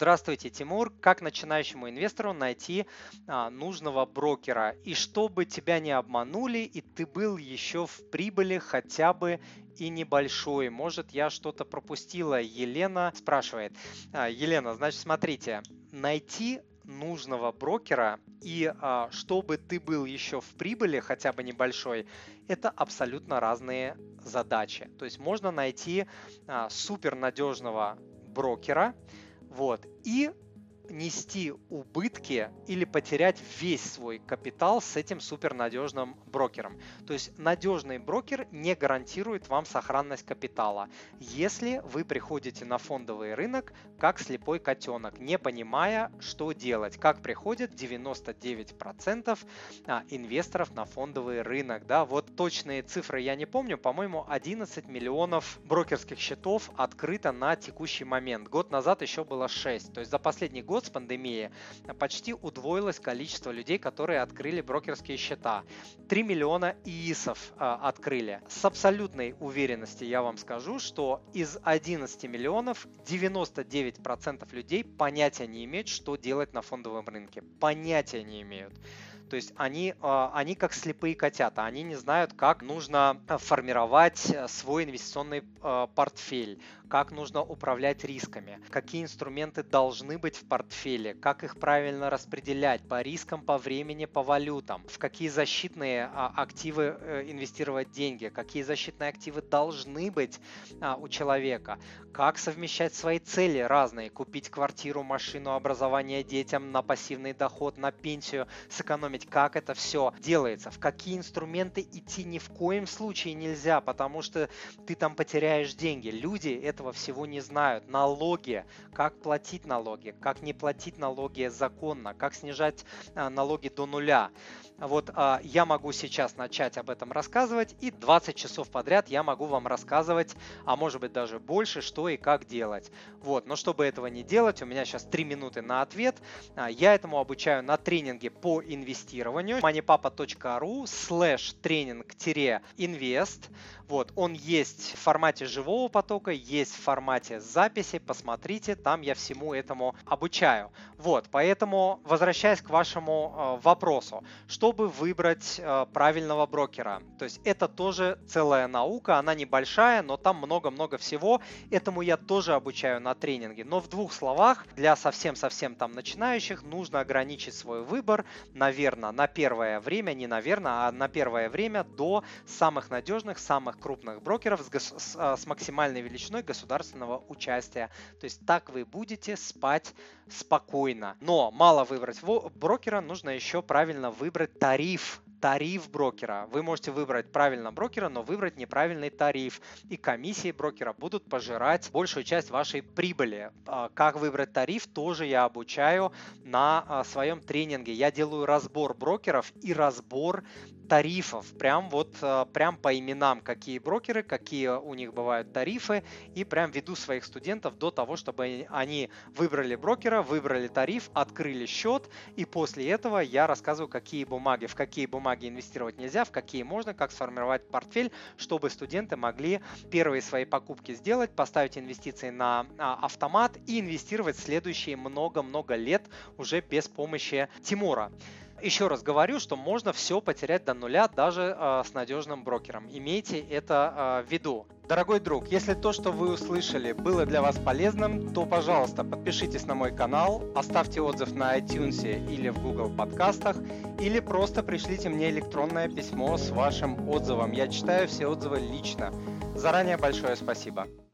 Здравствуйте, Тимур. Как начинающему инвестору найти а, нужного брокера? И чтобы тебя не обманули, и ты был еще в прибыли хотя бы и небольшой. Может, я что-то пропустила. Елена спрашивает. А, Елена, значит, смотрите, найти нужного брокера и а, чтобы ты был еще в прибыли, хотя бы небольшой, это абсолютно разные задачи. То есть можно найти а, супер надежного брокера, вот, и нести убытки или потерять весь свой капитал с этим супернадежным брокером. То есть надежный брокер не гарантирует вам сохранность капитала, если вы приходите на фондовый рынок как слепой котенок, не понимая, что делать, как приходят 99% а, инвесторов на фондовый рынок. Да? Вот точные цифры я не помню, по-моему, 11 миллионов брокерских счетов открыто на текущий момент. Год назад еще было 6. То есть за последний год год с пандемией почти удвоилось количество людей, которые открыли брокерские счета. 3 миллиона ИИСов э, открыли. С абсолютной уверенностью я вам скажу, что из 11 миллионов 99% людей понятия не имеют, что делать на фондовом рынке. Понятия не имеют. То есть они, а, они как слепые котята, они не знают, как нужно э, формировать э, свой инвестиционный э, портфель, как нужно управлять рисками, какие инструменты должны быть в портфеле, как их правильно распределять по рискам, по времени, по валютам, в какие защитные а, активы инвестировать деньги, какие защитные активы должны быть а, у человека, как совмещать свои цели разные, купить квартиру, машину, образование детям на пассивный доход, на пенсию, сэкономить посмотреть, как это все делается, в какие инструменты идти ни в коем случае нельзя, потому что ты там потеряешь деньги. Люди этого всего не знают. Налоги, как платить налоги, как не платить налоги законно, как снижать а, налоги до нуля. Вот а, я могу сейчас начать об этом рассказывать, и 20 часов подряд я могу вам рассказывать, а может быть даже больше, что и как делать. Вот, но чтобы этого не делать, у меня сейчас 3 минуты на ответ. А, я этому обучаю на тренинге по инвестированию moneypapa.ru slash тренинг-инвест. Вот, он есть в формате живого потока, есть в формате записи, посмотрите, там я всему этому обучаю. Вот, поэтому, возвращаясь к вашему э, вопросу, чтобы выбрать э, правильного брокера, то есть это тоже целая наука, она небольшая, но там много-много всего, этому я тоже обучаю на тренинге, но в двух словах, для совсем-совсем там начинающих нужно ограничить свой выбор, наверное, на первое время, не наверное, а на первое время до самых надежных, самых крупных брокеров с, с, а, с максимальной величиной государственного участия. То есть так вы будете спать спокойно. Но мало выбрать брокера, нужно еще правильно выбрать тариф тариф брокера. Вы можете выбрать правильно брокера, но выбрать неправильный тариф. И комиссии брокера будут пожирать большую часть вашей прибыли. А, как выбрать тариф, тоже я обучаю на а, своем тренинге. Я делаю разбор брокеров и разбор тарифов, прям вот э, прям по именам, какие брокеры, какие у них бывают тарифы, и прям веду своих студентов до того, чтобы они выбрали брокера, выбрали тариф, открыли счет, и после этого я рассказываю, какие бумаги, в какие бумаги инвестировать нельзя, в какие можно, как сформировать портфель, чтобы студенты могли первые свои покупки сделать, поставить инвестиции на а, автомат и инвестировать следующие много-много лет уже без помощи Тимура. Еще раз говорю, что можно все потерять до нуля даже э, с надежным брокером. Имейте это э, в виду. Дорогой друг, если то, что вы услышали, было для вас полезным, то, пожалуйста, подпишитесь на мой канал, оставьте отзыв на iTunes или в Google подкастах, или просто пришлите мне электронное письмо с вашим отзывом. Я читаю все отзывы лично. Заранее большое спасибо.